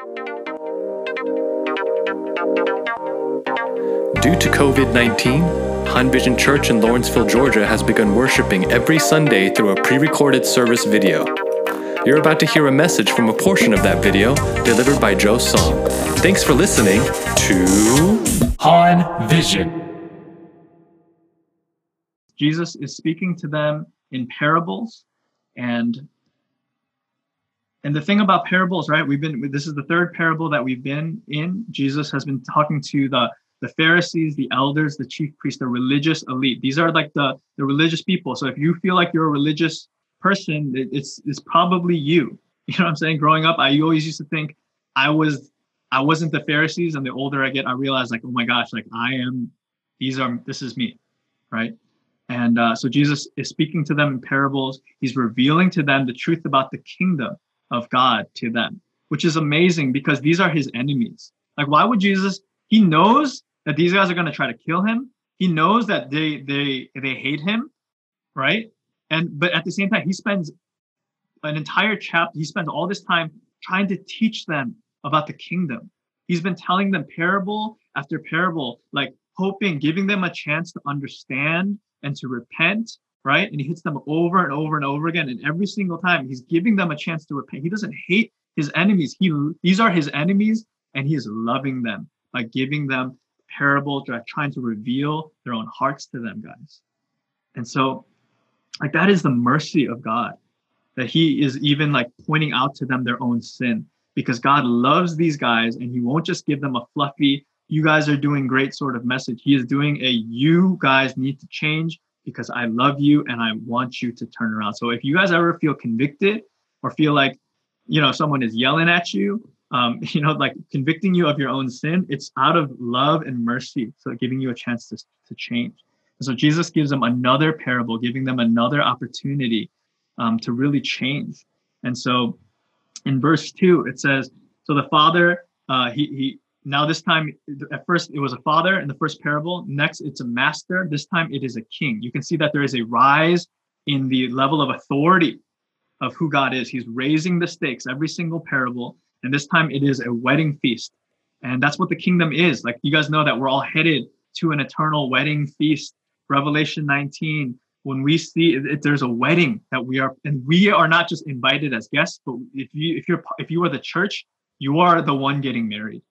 Due to COVID 19, Han Vision Church in Lawrenceville, Georgia has begun worshiping every Sunday through a pre recorded service video. You're about to hear a message from a portion of that video delivered by Joe Song. Thanks for listening to Han Vision. Jesus is speaking to them in parables and and the thing about parables right we've been this is the third parable that we've been in. Jesus has been talking to the the pharisees the elders the chief priests the religious elite. These are like the the religious people. So if you feel like you're a religious person it's it's probably you. You know what i'm saying? Growing up i always used to think i was i wasn't the pharisees. And the older i get i realize like oh my gosh like i am these are this is me right? And uh, so jesus is speaking to them in parables. He's revealing to them the truth about the kingdom of god to them which is amazing because these are his enemies like why would jesus he knows that these guys are going to try to kill him. He knows that they they they hate him, right? And but at the same time, he spends an entire chapter. He spends all this time trying to teach them about the kingdom. He's been telling them parable after parable, like hoping, giving them a chance to understand and to repent, right? And he hits them over and over and over again. And every single time, he's giving them a chance to repent. He doesn't hate his enemies. He these are his enemies, and he is loving them by giving them parables, trying to reveal their own hearts to them, guys. And so, like, that is the mercy of God that He is even like pointing out to them their own sin because God loves these guys and He won't just give them a fluffy, you guys are doing great sort of message. He is doing a, you guys need to change because I love you and I want you to turn around. So if you guys ever feel convicted or feel like, you know, someone is yelling at you um, you know, like convicting you of your own sin, it's out of love and mercy. So giving you a chance to, to change. And so Jesus gives them another parable, giving them another opportunity um, to really change. And so in verse two, it says, so the father, uh, he, he, now this time, at first it was a father in the first parable. Next, it's a master. This time it is a king. You can see that there is a rise in the level of authority of who God is. He's raising the stakes every single parable. And this time it is a wedding feast. And that's what the kingdom is. Like you guys know that we're all headed to an eternal wedding feast. Revelation 19, when we see if there's a wedding that we are, and we are not just invited as guests, but if you if you're if you are the church, you are the one getting married.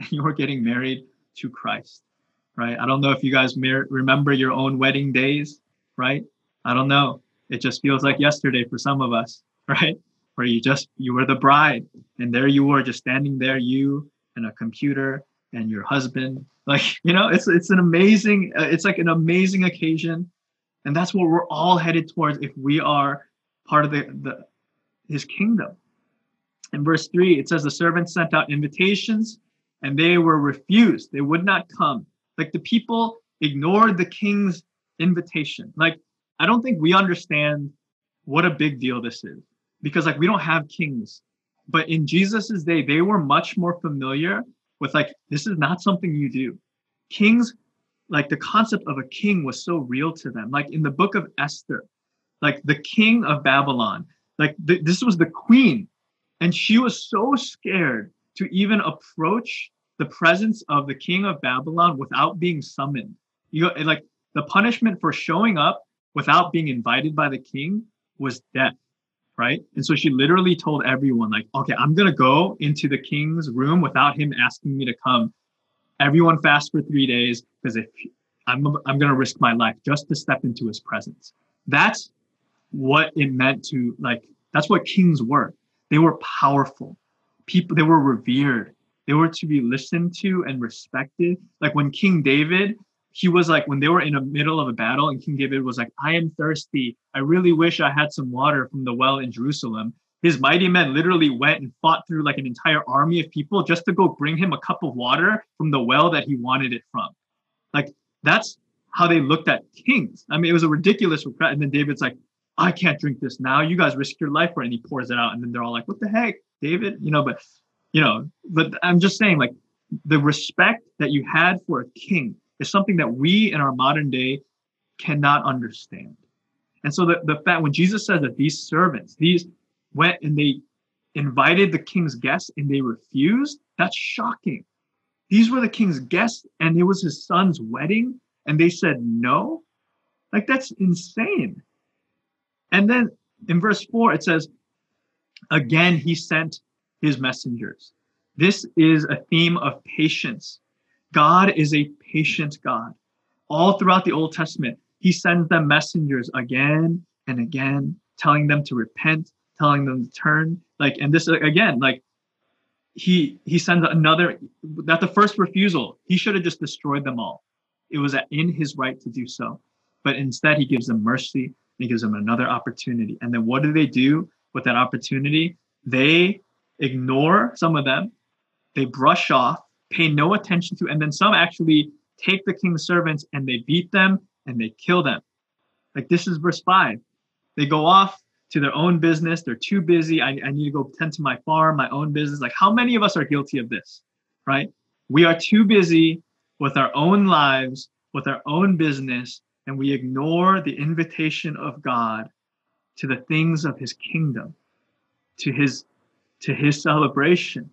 You are getting married to Christ, right? I don't know if you guys mer- remember your own wedding days, right? I don't know. It just feels like yesterday for some of us, right? where you just you were the bride and there you were just standing there you and a computer and your husband like you know it's it's an amazing uh, it's like an amazing occasion and that's what we're all headed towards if we are part of the, the his kingdom in verse 3 it says the servants sent out invitations and they were refused. They would not come. Like the people ignored the king's invitation. Like i don't think we understand what a big deal this is because like we don't have kings. But in jesus's day they were much more familiar with like this is not something you do. Kings like the concept of a king was so real to them. Like in the book of esther like the king of babylon like th- this was the queen and she was so scared to even approach the presence of the king of babylon without being summoned you like the punishment for showing up without being invited by the king was death right? And so she literally told everyone, like, okay, I'm gonna go into the king's room without him asking me to come. Everyone fast for three days because if I'm I'm gonna risk my life just to step into his presence. That's what it meant to like. That's what kings were. They were powerful. People. They were revered. They were to be listened to and respected. Like when King David he was like when they were in the middle of a battle and king david was like i am thirsty. I really wish i had some water from the well in jerusalem. His mighty men literally went and fought through like an entire army of people just to go bring him a cup of water from the well that he wanted it from. Like that's how they looked at kings. I mean it was a ridiculous request and then david's like i can't drink this now. You guys risk your life for it. And he pours it out. And then they're all like what the heck david you know but you know but i'm just saying like the respect that you had for a king is something that we in our modern day cannot understand. And so the, the fact when Jesus says that these servants, these went and they invited the king's guests and they refused, that's shocking. These were the king's guests and it was his son's wedding and they said no. Like that's insane. And then in verse 4, it says, Again, he sent his messengers. This is a theme of patience. God is a patient God. All throughout the Old Testament, he sends them messengers again and again, telling them to repent, telling them to turn. Like, and this again, like he he sends another that the first refusal, he should have just destroyed them all. It was in his right to do so. But instead, he gives them mercy he gives them another opportunity. And then what do they do with that opportunity? They ignore some of them, they brush off, pay no attention to, and then some actually take the king's servants and they beat them and they kill them. Like this is verse five. They go off to their own business. They're too busy. I, I need to go tend to my farm, my own business. Like, how many of us are guilty of this, right? We are too busy with our own lives, with our own business, and we ignore the invitation of God to the things of his kingdom, to his to his celebration.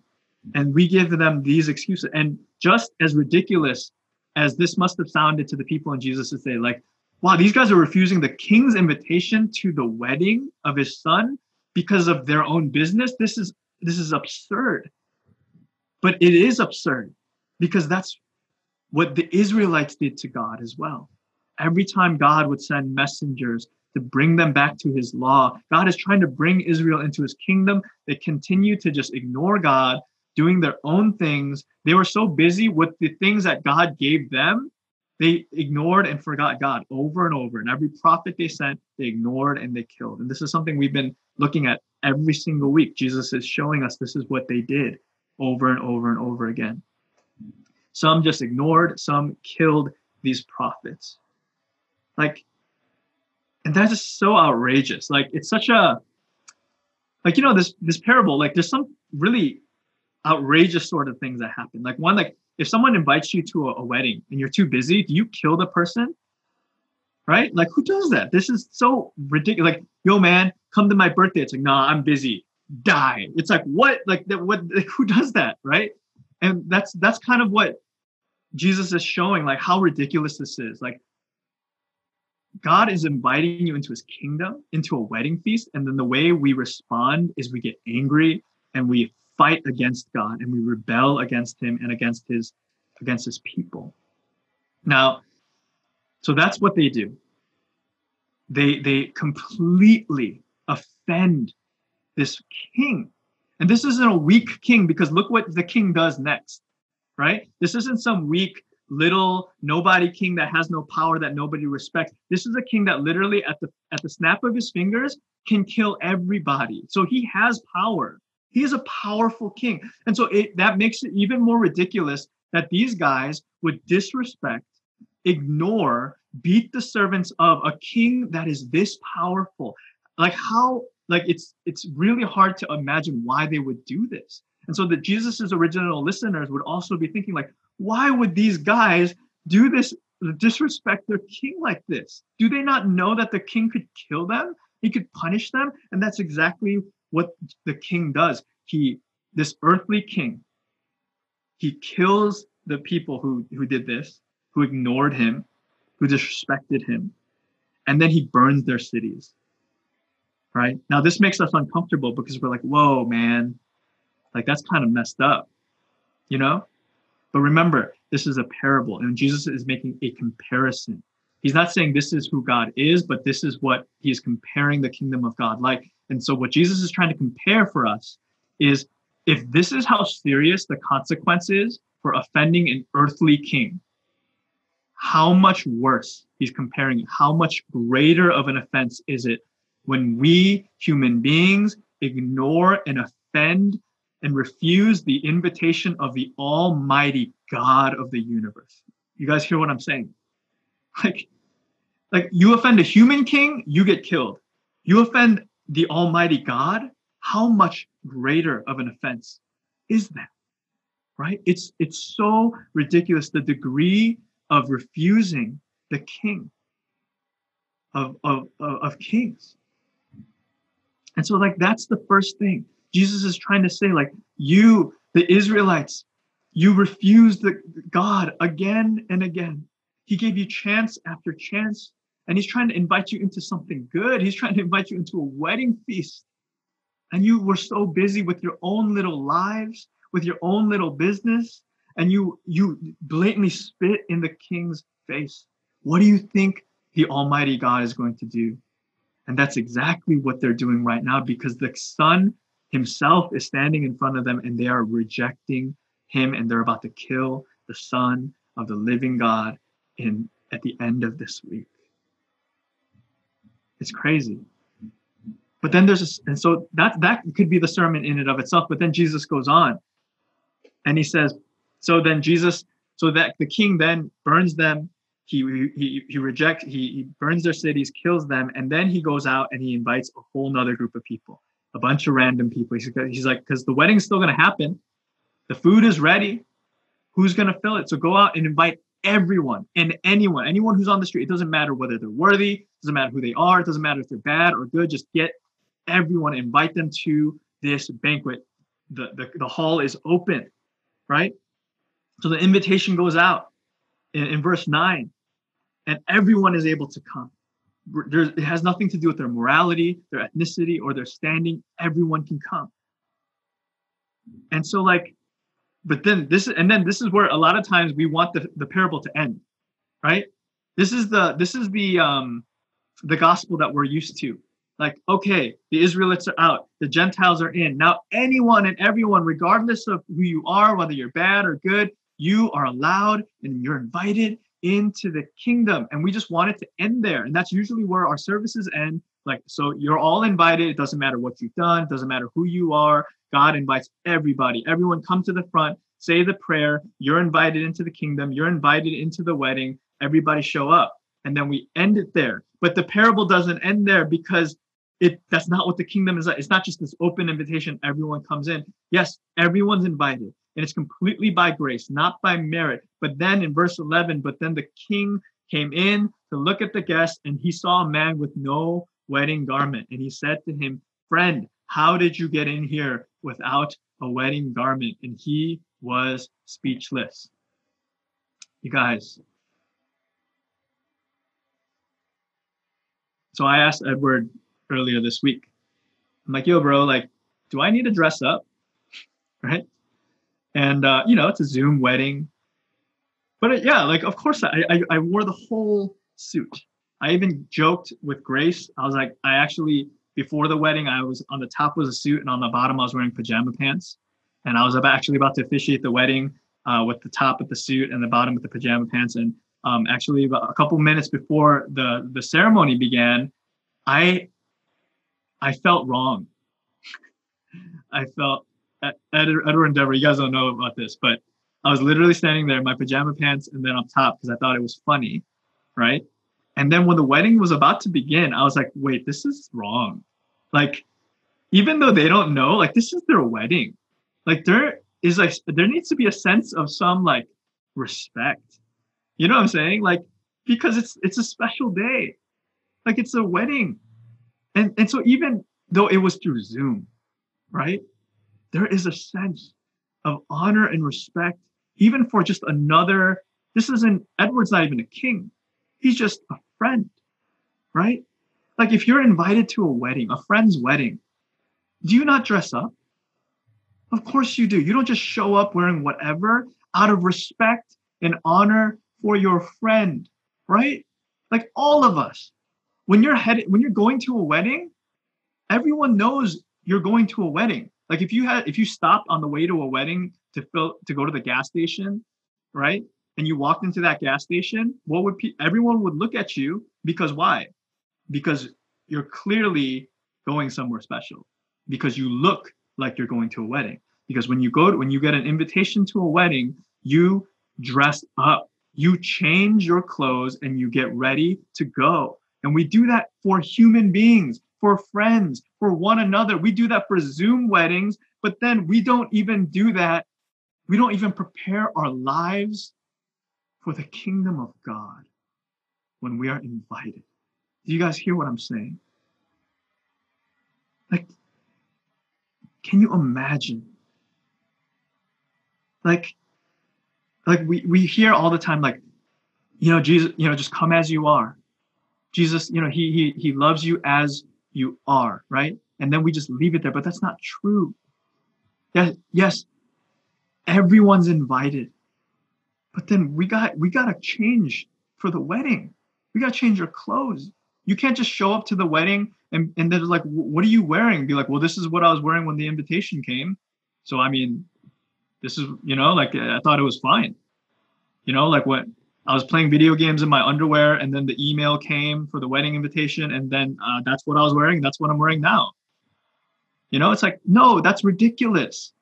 And we give them these excuses. And just as ridiculous as this must have sounded to the people in Jesus' day, like, wow, these guys are refusing the king's invitation to the wedding of his son because of their own business. This is this is absurd. But it is absurd because that's what the Israelites did to God as well every time God would send messengers to bring them back to his law, God is trying to bring Israel into his kingdom. They continue to just ignore God, doing their own things. They were so busy with the things that God gave them, they ignored and forgot God over and over. And every prophet they sent, they ignored and they killed. And this is something we've been looking at every single week. Jesus is showing us this is what they did over and over and over again. Some just ignored, some killed these prophets. Like, and that's just so outrageous. Like, it's such a, like, you know, this this parable, like, there's some really outrageous sort of things that happen. Like, one, like, if someone invites you to a, a wedding and you're too busy, do you kill the person? Right? Like, who does that? This is so ridiculous. Like, yo, man, come to my birthday. It's like, nah, I'm busy. Die. It's like, what? Like, that? What? Like, who does that? Right? And that's that's kind of what Jesus is showing, like how ridiculous this is. Like God is inviting you into his kingdom, into a wedding feast. And then the way we respond is we get angry and we fight against God and we rebel against him and against his against his people. Now, so that's what they do. They they completely offend this king. And this isn't a weak king because look what the king does next, right? This isn't some weak little nobody king that has no power that nobody respects. This is a king that literally at the at the snap of his fingers can kill everybody. So he has power. He is a powerful king. And so it, that makes it even more ridiculous that these guys would disrespect, ignore, beat the servants of a king that is this powerful. Like how like it's it's really hard to imagine why they would do this. And so that Jesus's original listeners would also be thinking like, why would these guys do this, disrespect their king like this? Do they not know that the king could kill them? He could punish them? And that's exactly what the king does. He, this earthly king, he kills the people who, who did this, who ignored him, who disrespected him, and then he burns their cities. Right? Now, this makes us uncomfortable because we're like, whoa, man, like that's kind of messed up, you know? But remember, this is a parable, and Jesus is making a comparison. He's not saying this is who God is, but this is what he's comparing the kingdom of God like. And so, what Jesus is trying to compare for us is if this is how serious the consequence is for offending an earthly king, how much worse he's comparing, how much greater of an offense is it when we human beings ignore and offend and refuse the invitation of the almighty God of the universe. You guys hear what I'm saying? Like, like you offend a human king, you get killed. You offend the almighty God, how much greater of an offense is that? Right? It's it's so ridiculous the degree of refusing the king of, of, of, of kings. And so, like, that's the first thing Jesus is trying to say, like, you, the Israelites, you refused the God again and again. He gave you chance after chance, and he's trying to invite you into something good. He's trying to invite you into a wedding feast. And you were so busy with your own little lives, with your own little business, and you you blatantly spit in the king's face. What do you think the Almighty God is going to do? And that's exactly what they're doing right now because the Son himself is standing in front of them and they are rejecting him and they're about to kill the Son of the living God in at the end of this week. It's crazy. But then there's a, and so that that could be the sermon in and of itself. But then Jesus goes on and he says, so then Jesus, so that the king then burns them he he he rejects he, he burns their cities kills them and then he goes out and he invites a whole nother group of people a bunch of random people. He's, like because the wedding's still going to happen. The food is ready. Who's going to fill it? So go out and invite everyone and anyone anyone who's on the street. It doesn't matter whether they're worthy doesn't matter who they are it doesn't matter if they're bad or good. Just get everyone invite them to this banquet. The, the, the hall is open right? So the invitation goes out in, in verse 9 and everyone is able to come. There's, it has nothing to do with their morality, their ethnicity, or their standing. Everyone can come. And so, like, but then this, is, and then this is where a lot of times we want the, the parable to end, right? This is the this is the um the gospel that we're used to. Like, okay, the Israelites are out, the Gentiles are in. Now, anyone and everyone, regardless of who you are, whether you're bad or good, you are allowed and you're invited into the kingdom. And we just want it to end there. And that's usually where our services end. Like, so you're all invited. It doesn't matter what you've done, it doesn't matter who you are. God invites everybody. Everyone come to the front, say the prayer. You're invited into the kingdom. You're invited into the wedding. Everybody show up. And then we end it there. But the parable doesn't end there because it that's not what the kingdom is like. It's not just this open invitation, everyone comes in. Yes, everyone's invited and it's completely by grace, not by merit. But then in verse 11, but then the king came in to look at the guest, and he saw a man with no wedding garment. And he said to him, Friend, how did you get in here without a wedding garment? And he was speechless. You guys. So I asked Edward earlier this week. I'm like, yo, bro, like, do I need to dress up? Right? And uh, you know it's a Zoom wedding. But it, uh, yeah, like of course I, I I wore the whole suit. I even joked with Grace. I was like, I actually before the wedding, I was on the top was a suit, and on the bottom I was wearing pajama pants. And I was actually about to officiate the wedding uh, with the top with the suit and the bottom with the pajama pants. And um, actually, about a couple minutes before the the ceremony began, I I felt wrong. I felt Edward Endeavor, you guys don't know about this, but I was literally standing there in my pajama pants and then up top because I thought it was funny, right? And then when the wedding was about to begin, I was like, wait, this is wrong. Like, even though they don't know, like, this is their wedding. Like, there is like, there needs to be a sense of some like respect. You know what I'm saying? Like, because it's it's a special day. Like, it's a wedding. And and so even though it was through Zoom, right? There is a sense of honor and respect, even for just another. This isn't, Edward's not even a king. He's just a friend, right? Like if you're invited to a wedding, a friend's wedding, do you not dress up? Of course you do. You don't just show up wearing whatever out of respect and honor for your friend, right? Like all of us. When you're headed when you're going to a wedding, everyone knows you're going to a wedding. Like if you had if you stopped on the way to a wedding to fill to go to the gas station, right? And you walked into that gas station, what would pe- everyone would look at you because why? Because you're clearly going somewhere special. Because you look like you're going to a wedding. Because when you go to, when you get an invitation to a wedding, you dress up. You change your clothes and you get ready to go. And we do that for human beings for friends, for one another. We do that for Zoom weddings, but then we don't even do that. We don't even prepare our lives for the kingdom of God when we are invited. Do you guys hear what I'm saying? Like, Can you imagine? Like, like we, we hear all the time, like, you know, Jesus, you know, just come as you are. Jesus, you know, he he he loves you as you are, right? And then we just leave it there, but that's not true. Yes, yes, everyone's invited. But then we got we got to change for the wedding. We got to change your clothes. You can't just show up to the wedding and and then like, what are you wearing? Be like, well, this is what I was wearing when the invitation came. So I mean, this is you know, like I thought it was fine. You know, like what I was playing video games in my underwear, and then the email came for the wedding invitation, and then uh, that's what I was wearing. That's what I'm wearing now. You know, it's like, no, that's ridiculous.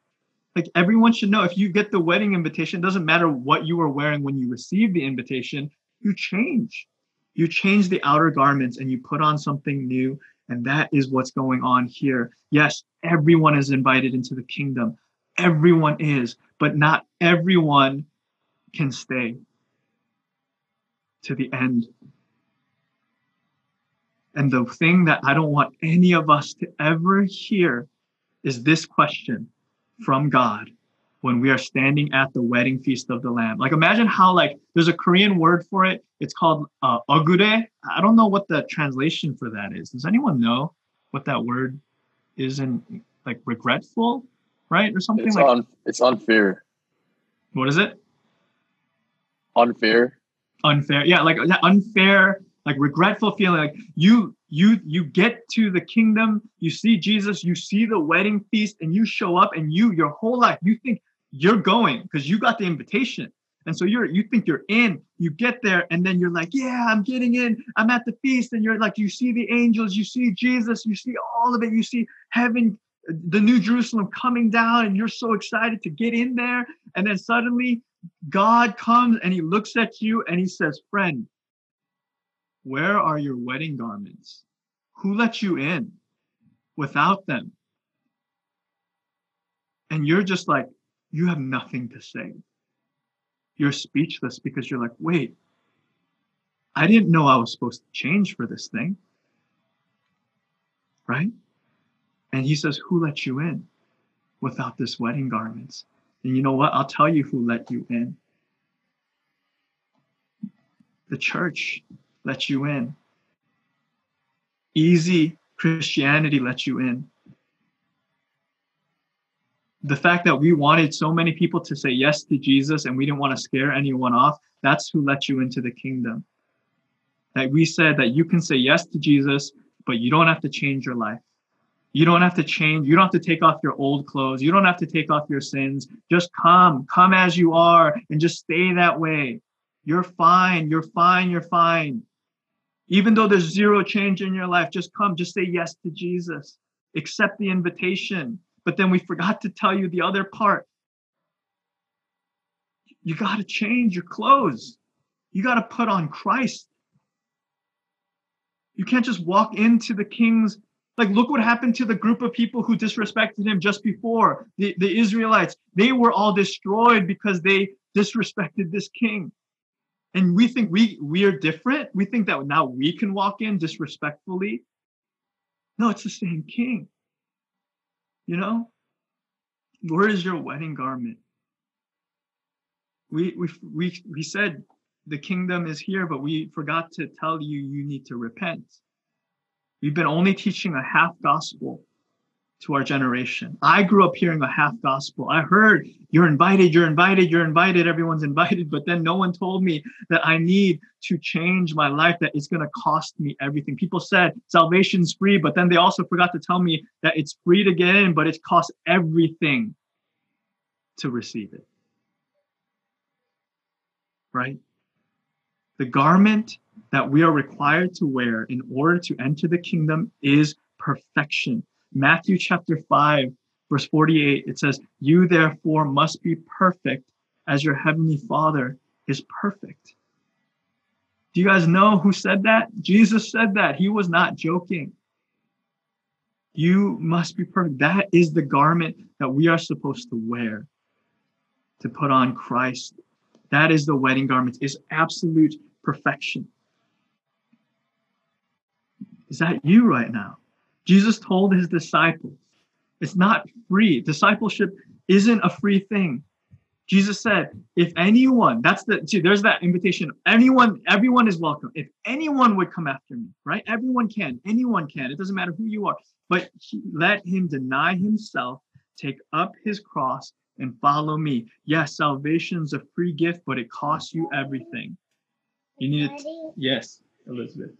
Like everyone should know if you get the wedding invitation, it doesn't matter what you were wearing when you received the invitation, you change. You change the outer garments and you put on something new. And that is what's going on here. Yes, everyone is invited into the kingdom. Everyone is, but not everyone can stay to the end. And the thing that I don't want any of us to ever hear is this question from God when we are standing at the wedding feast of the Lamb. Like imagine how like there's a Korean word for it. It's called uh, ogure. I don't know what the translation for that is. Does anyone know what that word is in like regretful, right, or something It's like? on. It's unfair. What is it? Unfair. Unfair yeah like unfair like regretful feeling like you you you get to the kingdom you see jesus you see the wedding feast and you show up and you your whole life you think you're going because you got the invitation. And so you're you think you're in you get there and then you're like yeah i'm getting in. I'm at the feast. And you're like you see the angels you see jesus you see all of it. You see heaven the new jerusalem coming down and you're so excited to get in there. And then suddenly God comes and he looks at you and he says, Friend, where are your wedding garments? Who let you in without them? And you're just like, you have nothing to say. You're speechless because you're like, wait, I didn't know I was supposed to change for this thing. Right? And he says, Who let you in without this wedding garments? And you know what? I'll tell you who let you in. The church let you in. Easy Christianity let you in. The fact that we wanted so many people to say yes to Jesus and we didn't want to scare anyone off, that's who let you into the kingdom. That we said that you can say yes to Jesus, but you don't have to change your life. You don't have to change. You don't have to take off your old clothes. You don't have to take off your sins. Just come, come as you are, and just stay that way. You're fine. You're fine. You're fine. Even though there's zero change in your life, just come. Just say yes to Jesus. Accept the invitation. But then we forgot to tell you the other part. You got to change your clothes. You got to put on Christ. You can't just walk into the king's like, look what happened to the group of people who disrespected him just before the, the Israelites. They were all destroyed because they disrespected this king. And we think we we are different. We think that now we can walk in disrespectfully. No, it's the same king. You know? Where is your wedding garment? We we we we said the kingdom is here, but we forgot to tell you you need to repent. We've been only teaching a half gospel to our generation. I grew up hearing a half gospel. I heard you're invited, you're invited, you're invited, everyone's invited, but then no one told me that I need to change my life, that it's going to cost me everything. People said salvation's free, but then they also forgot to tell me that it's free to get in, but it costs everything to receive it. Right? The garment that we are required to wear in order to enter the kingdom is perfection. Matthew chapter 5, verse 48, it says, You therefore must be perfect as your heavenly Father is perfect. Do you guys know who said that? Jesus said that. He was not joking. You must be perfect. That is the garment that we are supposed to wear to put on Christ. That is the wedding garment, is absolute perfection. Is that you right now? Jesus told his disciples, It's not free. Discipleship isn't a free thing. Jesus said, if anyone, that's the, see, there's that invitation. Anyone, everyone is welcome. If anyone would come after me, right? Everyone can, anyone can. It doesn't matter who you are, but he, let him deny himself, take up his cross, and follow me. Yes, salvation's a free gift, but it costs you everything. You need it. Yes, Elizabeth.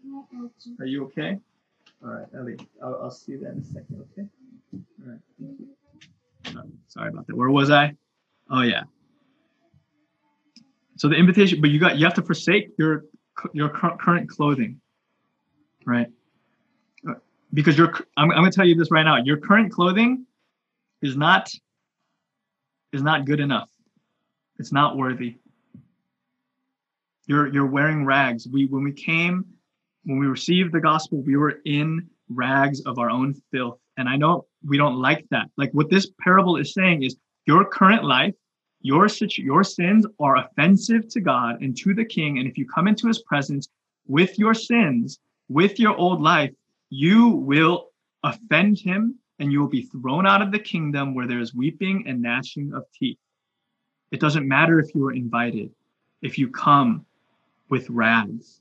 Are you okay? All right, Ellie. I'll, I'll see you then in a second, okay? All right, thank you. Oh, sorry about that. Where was I? Oh yeah. So the invitation, but you got you have to forsake your your current clothing, right? Uh, because your I'm, I'm going to tell you this right now. Your current clothing is not is not good enough. It's not worthy. You're you're wearing rags. We when we came, when we received the gospel, we were in rags of our own filth. And I know we don't like that. Like what this parable is saying is your current life, your situ- your sins are offensive to God and to the king. And if you come into his presence with your sins, with your old life, you will offend him and you will be thrown out of the kingdom where there is weeping and gnashing of teeth. It doesn't matter if you are invited, if you come with rags.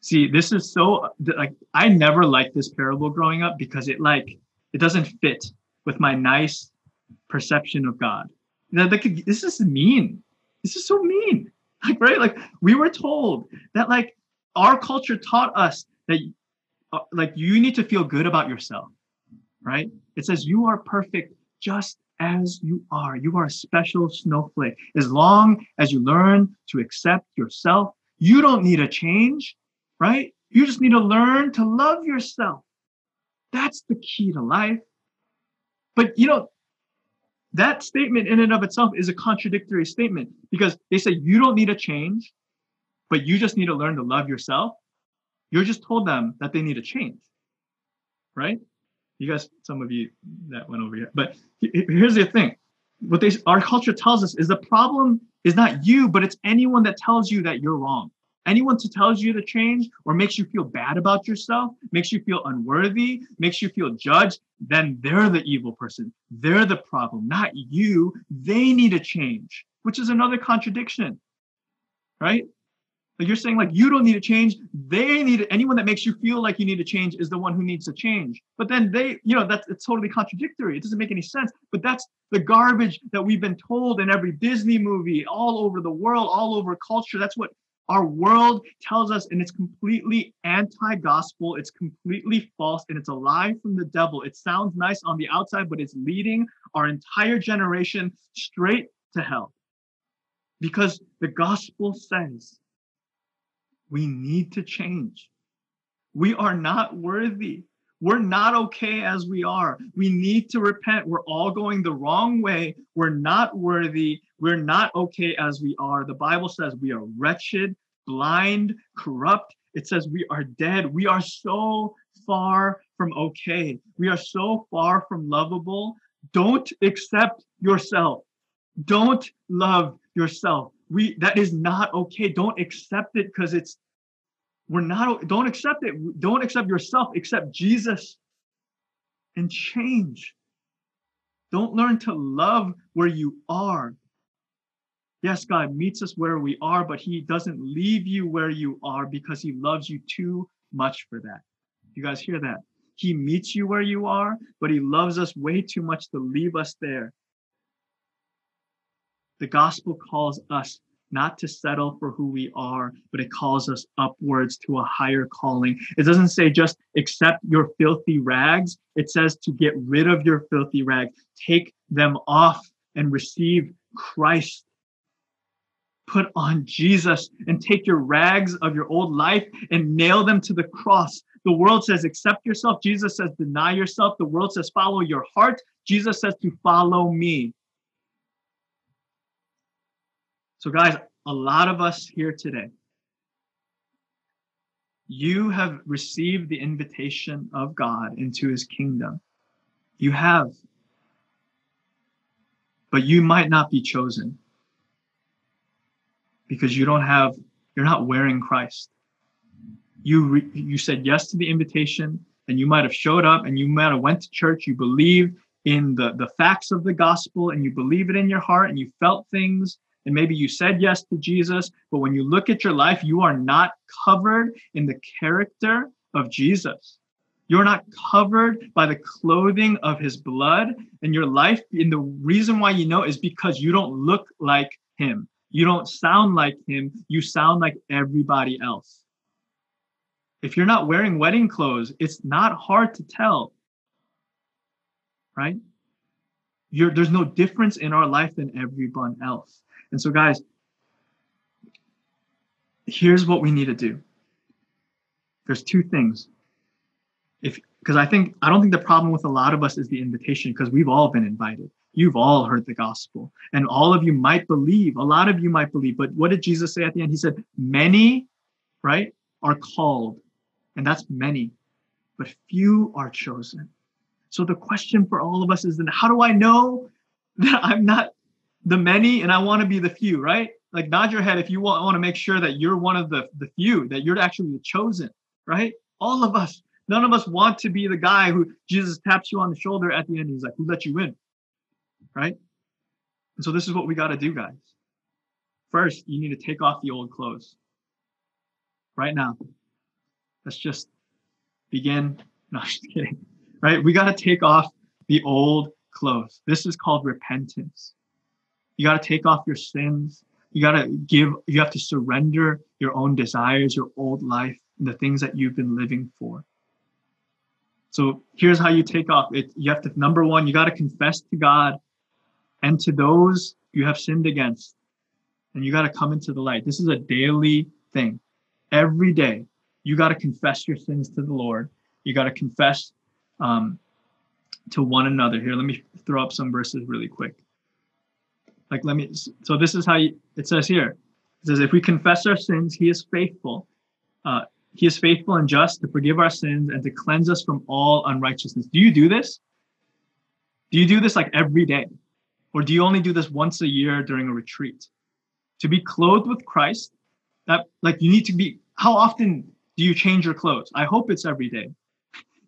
See, this is so like I never liked this parable growing up because it like it doesn't fit with my nice perception of God. That like, this is mean. This is so mean. Like right, like we were told that like our culture taught us that uh, like you need to feel good about yourself right? It says, You are perfect just as you are. You are a special snowflake. As long as you learn to accept yourself, you don't need a change, right? You just need to learn to love yourself. That's the key to life. But you know, that statement in and of itself is a contradictory statement because they say you don't need a change, but you just need to learn to love yourself. You're just told them that they need a change, right? You guys, some of you that went over here. But here's the thing: what they our culture tells us is the problem is not you, but it's anyone that tells you that you're wrong. Anyone who tells you to change or makes you feel bad about yourself, makes you feel unworthy, makes you feel judged, then they're the evil person. They're the problem, not you. They need a change, which is another contradiction, right? Like you're saying, like you don't need to change. They need. Anyone that makes you feel like you need to change is the one who needs to change. But then they, you know, that's it's totally contradictory. It doesn't make any sense. But that's the garbage that we've been told in every Disney movie, all over the world, all over culture. That's what our world tells us, and it's completely anti-gospel. It's completely false, and it's a lie from the devil. It sounds nice on the outside, but it's leading our entire generation straight to hell. Because the gospel says we need to change. We are not worthy. We're not okay as we are. We need to repent. We're all going the wrong way. We're not worthy. We're not okay as we are. The Bible says we are wretched, blind, corrupt. It says we are dead. We are so far from okay. We are so far from lovable. Don't accept yourself. Don't love yourself we that is not okay. Don't accept it because it's we're not don't accept it. Don't accept yourself. Accept jesus and change. Don't learn to love where you are. Yes god meets us where we are but he doesn't leave you where you are because he loves you too much for that. You guys hear that? He meets you where you are but he loves us way too much to leave us there the gospel calls us not to settle for who we are, but it calls us upwards to a higher calling. It doesn't say just accept your filthy rags, it says to get rid of your filthy rags, take them off and receive Christ. Put on Jesus and take your rags of your old life and nail them to the cross. The world says accept yourself. Jesus says deny yourself. The world says follow your heart. Jesus says to follow me. So, guys, a lot of us here today, you have received the invitation of God into his kingdom. You have. But you might not be chosen because you don't have, you're not wearing Christ. You, re, you said yes to the invitation and you might have showed up and you might have went to church, you believe in the, the facts of the gospel and you believe it in your heart and you felt things and maybe you said yes to Jesus, but when you look at your life, you are not covered in the character of Jesus. You're not covered by the clothing of his blood, and your life, and the reason why you know is because you don't look like him. You don't sound like him. You sound like everybody else. If you're not wearing wedding clothes, it's not hard to tell, right? You're, there's no difference in our life than everyone else. And so, guys, here's what we need to do. There's two things. If because I think I don't think the problem with a lot of us is the invitation because we've all been invited. You've all heard the gospel, and all of you might believe. A lot of you might believe. But what did Jesus say at the end? He said, "Many, right, are called, and that's many, but few are chosen." So the question for all of us is then how do I know that I'm not the many and I want to be the few, right? Like nod your head if you want, want to make sure that you're one of the, the few, that you're actually the chosen, right? All of us. None of us want to be the guy who Jesus taps you on the shoulder at the end. He's like, who let you in? Right? And so this is what we got to do, guys. First, you need to take off the old clothes. Right now. Let's just begin. No, just kidding. Right? We got to take off the old clothes. This is called repentance. You got to take off your sins. You got to give, you have to surrender your own desires, your old life, and the things that you've been living for. So here's how you take off it. You have to, number one, you got to confess to God and to those you have sinned against. And you got to come into the light. This is a daily thing. Every day, you got to confess your sins to the Lord. You got to confess um, to one another. Here, let me throw up some verses really quick. Like, let me, so this is how you, it says here. It says, if we confess our sins, he is faithful. Uh, he is faithful and just to forgive our sins and to cleanse us from all unrighteousness. Do you do this? Do you do this like every day? Or do you only do this once a year during a retreat? To be clothed with Christ, that like you need to be, how often do you change your clothes? I hope it's every day.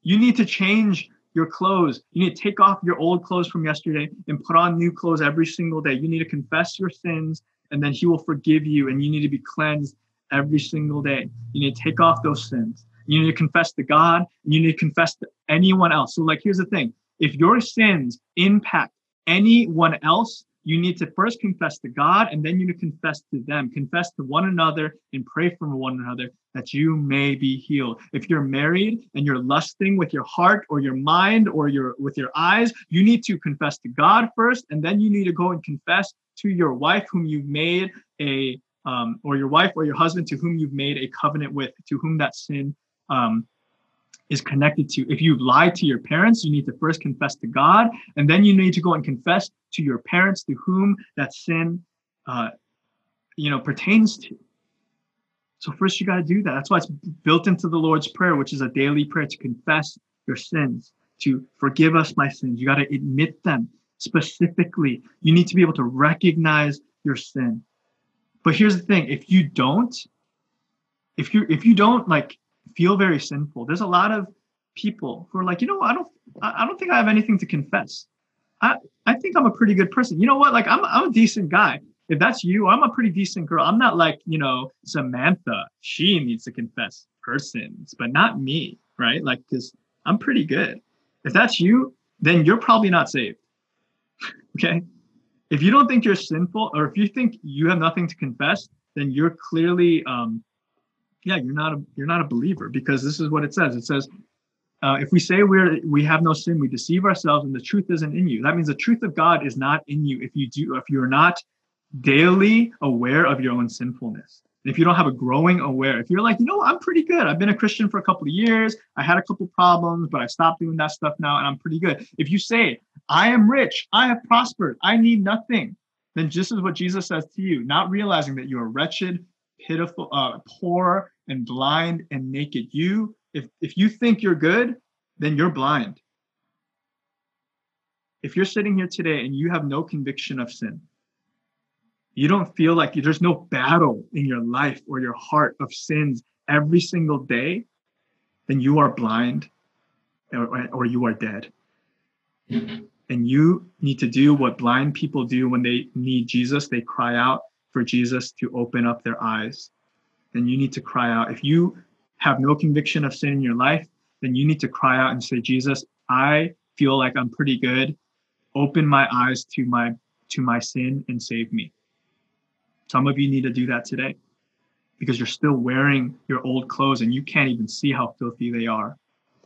You need to change your clothes. You need to take off your old clothes from yesterday and put on new clothes every single day. You need to confess your sins and then he will forgive you and you need to be cleansed every single day. You need to take off those sins. You need to confess to God. and You need to confess to anyone else. So like here's the thing. If your sins impact anyone else, you need to first confess to God and then you need to confess to them. Confess to one another and pray for one another that you may be healed. If you're married and you're lusting with your heart or your mind or your with your eyes, you need to confess to God first and then you need to go and confess to your wife whom you've made a um, or your wife or your husband to whom you've made a covenant with, to whom that sin um, is connected to. If you've lied to your parents, you need to first confess to God, and then you need to go and confess to your parents to whom that sin, uh, you know, pertains to. So first, you got to do that. That's why it's built into the Lord's prayer, which is a daily prayer to confess your sins, to forgive us my sins. You got to admit them specifically. You need to be able to recognize your sin. But here's the thing: if you don't, if you if you don't like feel very sinful. There's a lot of people who are like, you know, I don't, I don't think I have anything to confess. I, I think I'm a pretty good person. You know what? Like, I'm, I'm a decent guy. If that's you, I'm a pretty decent girl. I'm not like, you know, Samantha. She needs to confess her sins, but not me, right? Like, because I'm pretty good. If that's you, then you're probably not saved. okay. If you don't think you're sinful, or if you think you have nothing to confess, then you're clearly um, yeah, you're not a you're not a believer because this is what it says. It says, uh, if we say we're we have no sin, we deceive ourselves, and the truth isn't in you. That means the truth of God is not in you if you do if you're not daily aware of your own sinfulness. if you don't have a growing aware, if you're like, you know, I'm pretty good. I've been a Christian for a couple of years. I had a couple of problems, but I stopped doing that stuff now, and I'm pretty good. If you say, I am rich, I have prospered, I need nothing, then this is what Jesus says to you, not realizing that you are wretched, pitiful, uh, poor and blind and naked. You, if, if you think you're good, then you're blind. If you're sitting here today and you have no conviction of sin, you don't feel like you, there's no battle in your life or your heart of sins every single day, then you are blind or, or you are dead. And you need to do what blind people do when they need Jesus. They cry out for Jesus to open up their eyes. Then you need to cry out. If you have no conviction of sin in your life, then you need to cry out and say, Jesus, I feel like I'm pretty good. Open my eyes to my to my sin and save me. Some of you need to do that today because you're still wearing your old clothes and you can't even see how filthy they are.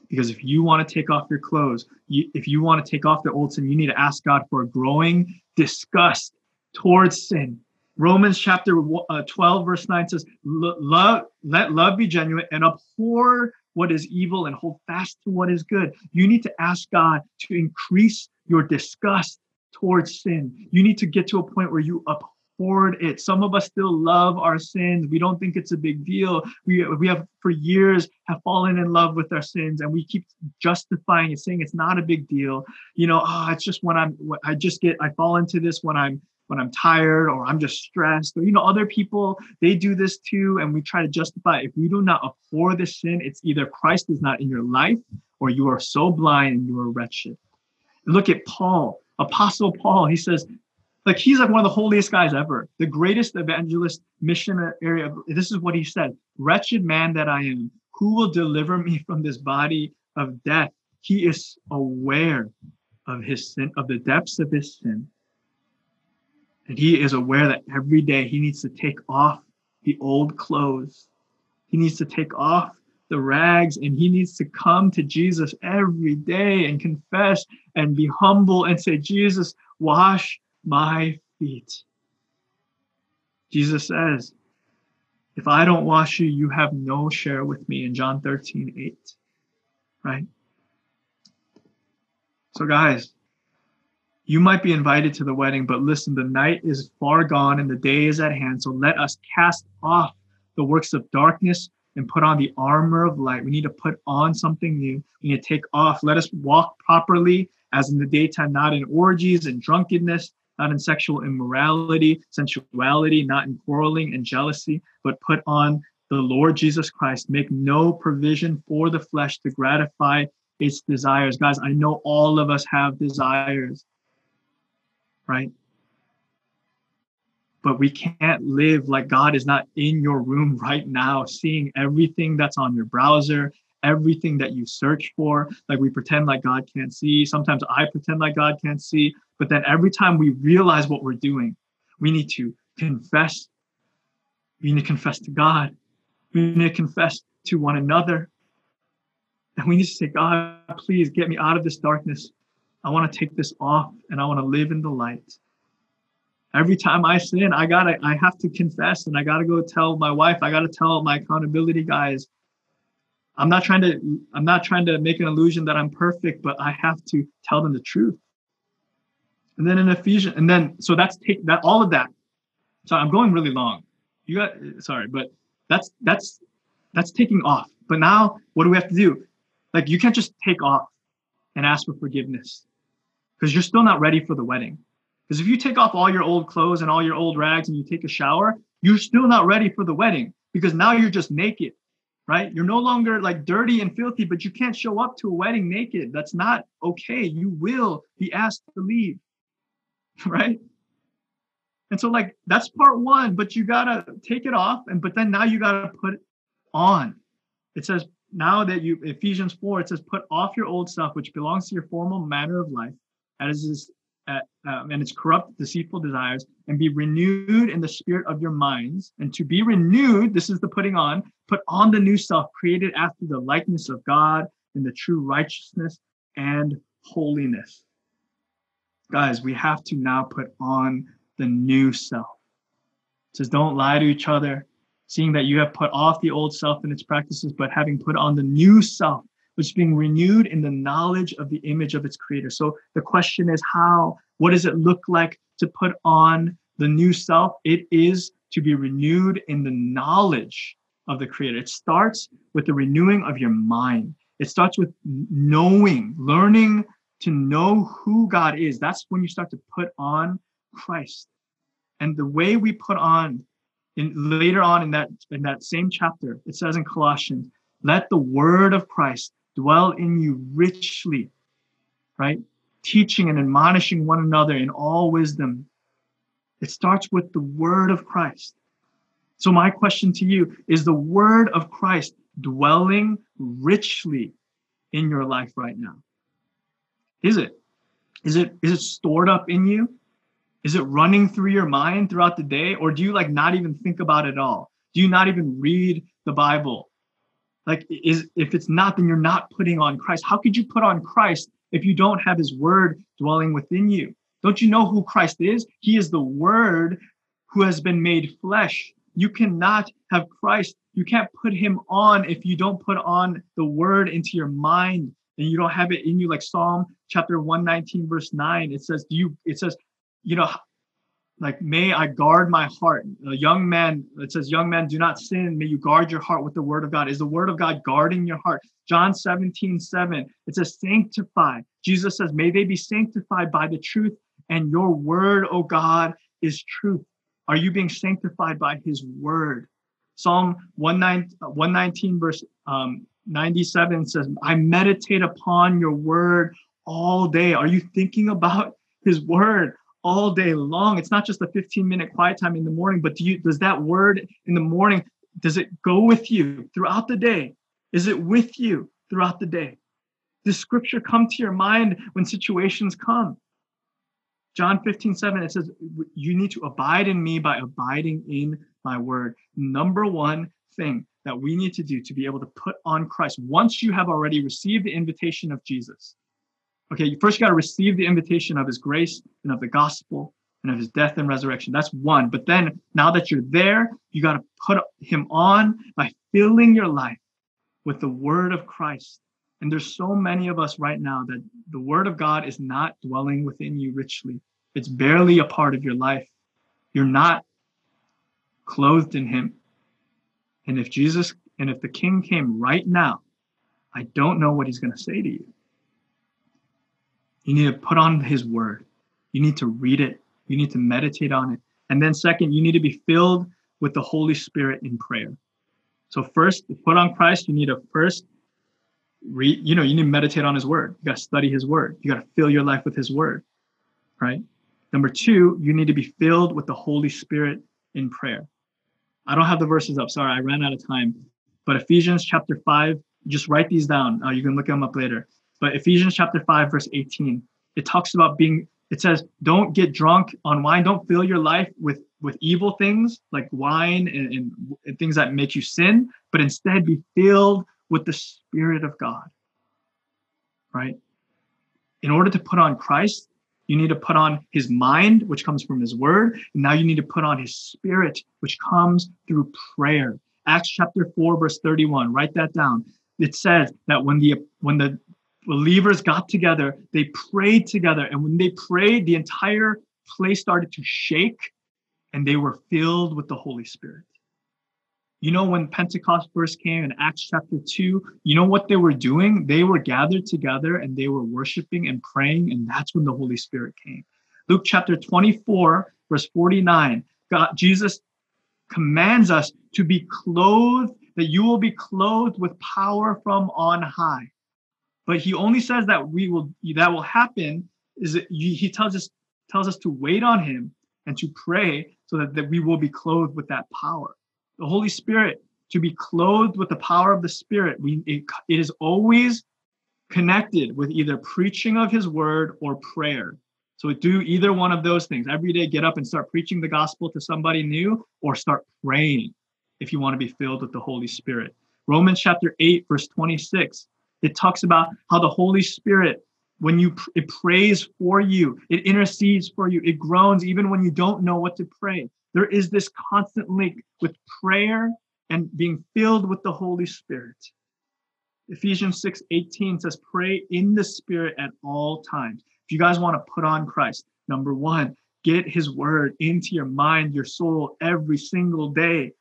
Because if you want to take off your clothes, you, if you want to take off the old sin, you need to ask God for a growing disgust towards sin. Romans chapter uh, 12, verse 9 says, love, let love be genuine and abhor what is evil and hold fast to what is good. You need to ask God to increase your disgust towards sin. You need to get to a point where you abhor it. Some of us still love our sins. We don't think it's a big deal. We, we have for years have fallen in love with our sins and we keep justifying it, saying it's not a big deal. You know, oh, it's just when I'm, I just get, I fall into this when I'm, when I'm tired or I'm just stressed or, you know, other people, they do this too. And we try to justify. If we do not abhor the sin, it's either Christ is not in your life or you are so blind and you are wretched. Look at Paul, Apostle Paul. He says, like he's like one of the holiest guys ever, the greatest evangelist missionary. This is what he said: "Wretched man that I am, who will deliver me from this body of death?" He is aware of his sin, of the depths of his sin, and he is aware that every day he needs to take off the old clothes. He needs to take off the rags and he needs to come to Jesus every day and confess and be humble and say, Jesus, wash my feet. Jesus says, If I don't wash you, you have no share with me in John 13, 8. Right? So, guys, you might be invited to the wedding, but listen, the night is far gone and the day is at hand. So let us cast off the works of darkness and put on the armor of light. We need to put on something new. We need to take off. Let us walk properly as in the daytime, not in orgies and drunkenness not in sexual immorality, sensuality, not in quarreling and jealousy, but put on the Lord Jesus Christ. Make no provision for the flesh to gratify its desires. Guys, I know all of us have desires, right? But we can't live like God is not in your room right now, seeing everything that's on your browser, everything that you search for. Like we pretend like God can't see. Sometimes I pretend like God can't see. But then every time we realize what we're doing, we need to confess. We need to confess to God. We need to confess to one another. And we need to say, God, please get me out of this darkness. I want to take this off and I want to live in the light. Every time I sin, I gotta, I have to confess and I gotta go tell my wife, I gotta tell my accountability guys, I'm not trying to I'm not trying to make an illusion that I'm perfect, but I have to tell them the truth. And then in Ephesians, and then so that's take that all of that. So I'm going really long. You got sorry, but that's that's that's taking off. But now what do we have to do? Like you can't just take off and ask for forgiveness because you're still not ready for the wedding. Because if you take off all your old clothes and all your old rags and you take a shower, you're still not ready for the wedding because now you're just naked right? You're no longer like dirty and filthy, but you can't show up to a wedding naked. That's not okay. You will be asked to leave, right? And so, like, that's part one, but you gotta take it off, and but then now you gotta put on. It says, now that you, Ephesians 4, it says, put off your old stuff, which belongs to your former manner of life, as is uh, um, and its corrupt, deceitful desires, and be renewed in the spirit of your minds. And to be renewed, this is the putting on, put on the new self, created after the likeness of God in the true righteousness and holiness. Guys, we have to now put on the new self. It says, don't lie to each other, seeing that you have put off the old self and its practices, but having put on the new self, which is being renewed in the knowledge of the image of its creator. So the question is how, what does it look like to put on the new self? It is to be renewed in the knowledge of the creator. It starts with the renewing of your mind. It starts with knowing, learning to know who God is. That's when you start to put on Christ. And the way we put on in later on in that in that same chapter, it says in Colossians, let the word of Christ dwell in you richly, right? Teaching and admonishing one another in all wisdom. It starts with the word of Christ. So, my question to you is the word of Christ dwelling richly in your life right now? Is it? Is it is it stored up in you? Is it running through your mind throughout the day or do you like not even think about it all? Do you not even read the Bible? Like is if it's not then you're not putting on Christ. How could you put on Christ if you don't have his word dwelling within you? Don't you know who Christ is? He is the word who has been made flesh. You cannot have Christ. You can't put him on if you don't put on the word into your mind and you don't have it in you like Psalm chapter 119 verse 9 it says do you it says you know like may I guard my heart. A young man it says young man do not sin. May you guard your heart with the word of God. Is the word of God guarding your heart? John 17 7 it says sanctify. Jesus says may they be sanctified by the truth and your word O God is truth. Are you being sanctified by his word? Psalm 119 verse um, 97 says, I meditate upon your word all day. Are you thinking about his word all day long? It's not just a 15 minute quiet time in the morning, but do you does that word in the morning, does it go with you throughout the day? Is it with you throughout the day? Does scripture come to your mind when situations come? John 15, 7, it says, You need to abide in me by abiding in my word. Number one thing that we need to do to be able to put on Christ once you have already received the invitation of Jesus. Okay, you first got to receive the invitation of his grace and of the gospel and of his death and resurrection. That's one. But then now that you're there, you got to put him on by filling your life with the word of Christ. And there's so many of us right now that the word of God is not dwelling within you richly. It's barely a part of your life. You're not clothed in him. And if Jesus and if the king came right now, I don't know what he's going to say to you. You need to put on his word. You need to read it. You need to meditate on it. And then, second, you need to be filled with the Holy Spirit in prayer. So, first, to put on Christ, you need to first read, you know, you need to meditate on his word. You got to study his word. You got to fill your life with his word, right? Number two, you need to be filled with the Holy Spirit in prayer. I don't have the verses up. Sorry, I ran out of time. But Ephesians chapter 5, just write these down. Uh, you can look them up later. But Ephesians chapter 5, verse 18, it talks about being, it says, don't get drunk on wine. Don't fill your life with, with evil things like wine and, and, and things that make you sin, but instead be filled with the Spirit of God. Right? In order to put on Christ, you need to put on his mind, which comes from his word. And now you need to put on his spirit, which comes through prayer. Acts chapter 4, verse 31. Write that down. It says that when the when the believers got together, they prayed together. And when they prayed, the entire place started to shake and they were filled with the Holy Spirit. You know, when Pentecost first came in Acts chapter 2, you know what they were doing? They were gathered together and they were worshiping and praying, and that's when the Holy Spirit came. Luke chapter 24, verse 49, God, Jesus commands us to be clothed, that you will be clothed with power from on high. But he only says that we will that will happen is that he tells us tells us to wait on him and to pray so that, that we will be clothed with that power the Holy Spirit, to be clothed with the power of the Spirit. We, it, it is always connected with either preaching of his word or prayer. So do either one of those things. Every day, get up and start preaching the gospel to somebody new or start praying if you want to be filled with the Holy Spirit. Romans chapter 8, verse 26, it talks about how the Holy Spirit, when you it prays for you, it intercedes for you, it groans even when you don't know what to pray. There is this constant link with prayer and being filled with the Holy Spirit. Ephesians 6 18 says, Pray in the Spirit at all times. If you guys want to put on Christ, number one, get his word into your mind, your soul every single day.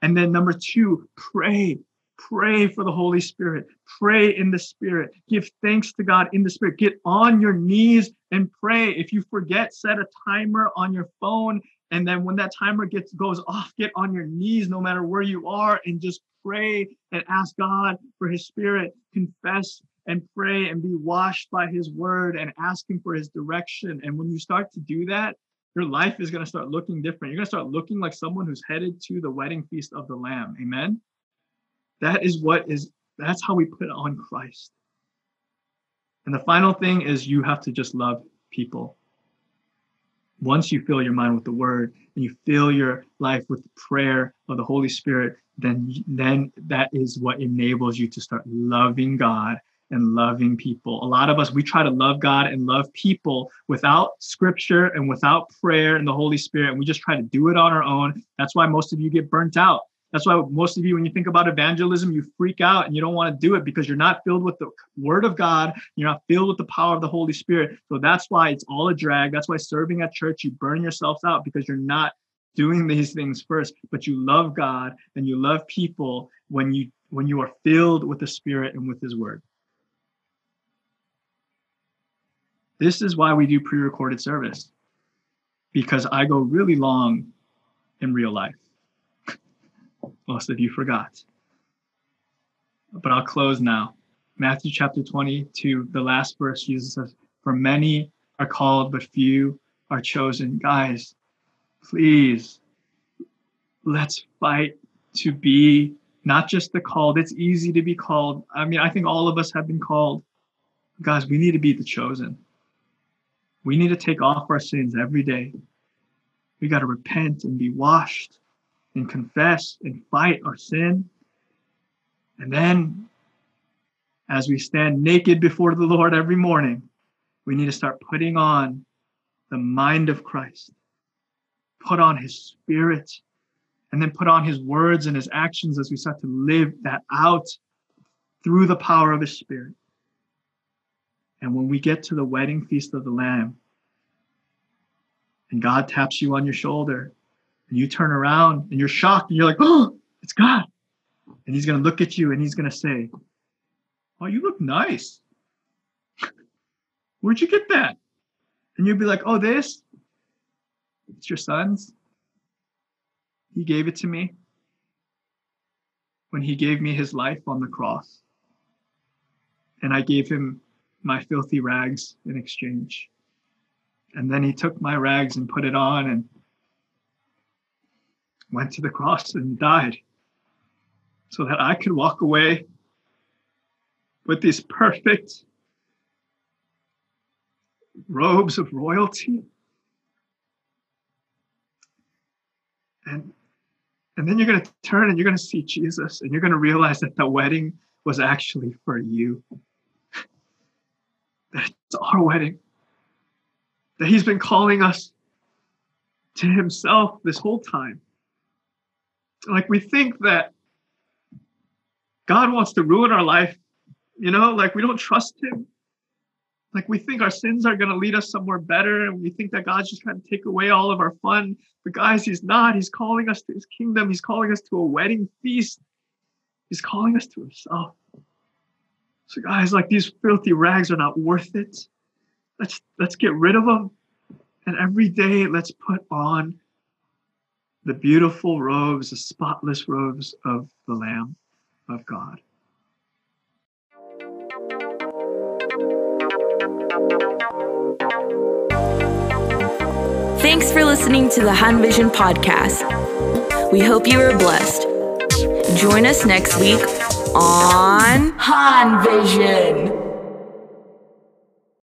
And then number two, pray. Pray for the Holy Spirit. Pray in the Spirit. Give thanks to God in the Spirit. Get on your knees and pray. If you forget, set a timer on your phone. And then when that timer gets goes off, get on your knees no matter where you are and just pray and ask God for his spirit. Confess and pray and be washed by his word and ask him for his direction. And when you start to do that, your life is going to start looking different. You're going to start looking like someone who's headed to the wedding feast of the Lamb. Amen. That is what is, that's how we put on Christ. And the final thing is you have to just love people. Once you fill your mind with the word and you fill your life with the prayer of the Holy Spirit, then, then that is what enables you to start loving God and loving people. A lot of us, we try to love God and love people without scripture and without prayer and the Holy Spirit. And we just try to do it on our own. That's why most of you get burnt out. That's why most of you, when you think about evangelism, you freak out and you don't want to do it because you're not filled with the word of God. You're not filled with the power of the Holy Spirit. So that's why it's all a drag. That's why serving at church, you burn yourselves out because you're not doing these things first. But you love God and you love people when you when you are filled with the Spirit and with His Word. This is why we do pre recorded service, because I go really long in real life. Most of you forgot. But I'll close now. Matthew chapter 22, the last verse, Jesus says, For many are called, but few are chosen. Guys, please, let's fight to be not just the called. It's easy to be called. I mean, I think all of us have been called. Guys, we need to be the chosen. We need to take off our sins every day. We got to repent and be washed and confess and fight our sin. And then, as we stand naked before the Lord every morning, we need to start putting on the mind of Christ, put on his spirit, and then put on his words and his actions as we start to live that out through the power of his spirit. And when we get to the wedding feast of the Lamb, and God taps you on your shoulder, and you turn around and you're shocked, and you're like, oh, it's God. And he's going to look at you and he's going to say, oh, you look nice. Where'd you get that? And you'll be like, oh, this? It's your son's. He gave it to me when he gave me his life on the cross. And I gave him my filthy rags in exchange. And then he took my rags and put it on and went to the cross and died so that I could walk away with these perfect robes of royalty. And, and then you're going to turn and you're going to see Jesus and you're going to realize that the wedding was actually for you. that it's our wedding. That he's been calling us to himself this whole time. Like we think that God wants to ruin our life, you know, like we don't trust him. Like we think our sins are going to lead us somewhere better, and we think that God's just trying to take away all of our fun. But guys, He's not. He's calling us to His kingdom. He's calling us to a wedding feast. He's calling us to Himself. So, guys, like these filthy rags are not worth it. Let's let's get rid of them, and every day let's put on the beautiful robes, the spotless robes of the Lamb of God. Thanks for listening to the Han Vision podcast. We hope you are blessed. Join us next week on Han Vision.